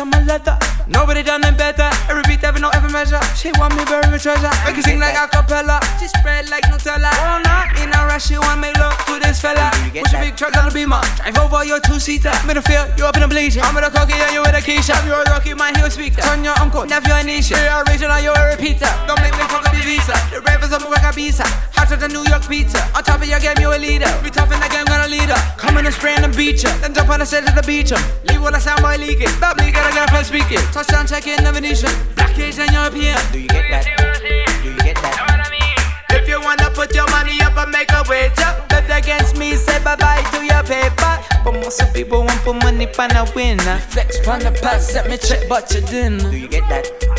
on my leather. Nobody done it better. Every beat, ever, no ever measure. She want me bury my treasure. Make it sing like a cappella. She spread like Nutella. Oh, nah. In a rush, she want me look to this fella. Push a big truck on the beamer. Drive over your two seater. Middle feel you up in a bleacher. I'm with a cocky and you with a keisha. You're a rocky, my heel speaker. Turn your uncle, nephew, and niece. You're original, you're a repeater. Don't make me fuck up your visa. The ravers of work a visa. Hotter than New York pizza. On top of your game, you a leader. Be tough in the game, gonna lead her. Coming and spraying and beat ya. Then jump on the set of the beach. Leave all the sound boy leaking. Stop leaking, I got a friend speaking. Touchdown check in the Venetian. Black Asian European. Do you get that? Do you get that? If you wanna put your money up and make a wager, bet against me, say bye bye to your paper. But most of people want put money pan a winner. Flex pan the pass, let me check but you didn't. Do you get that? Do you get that?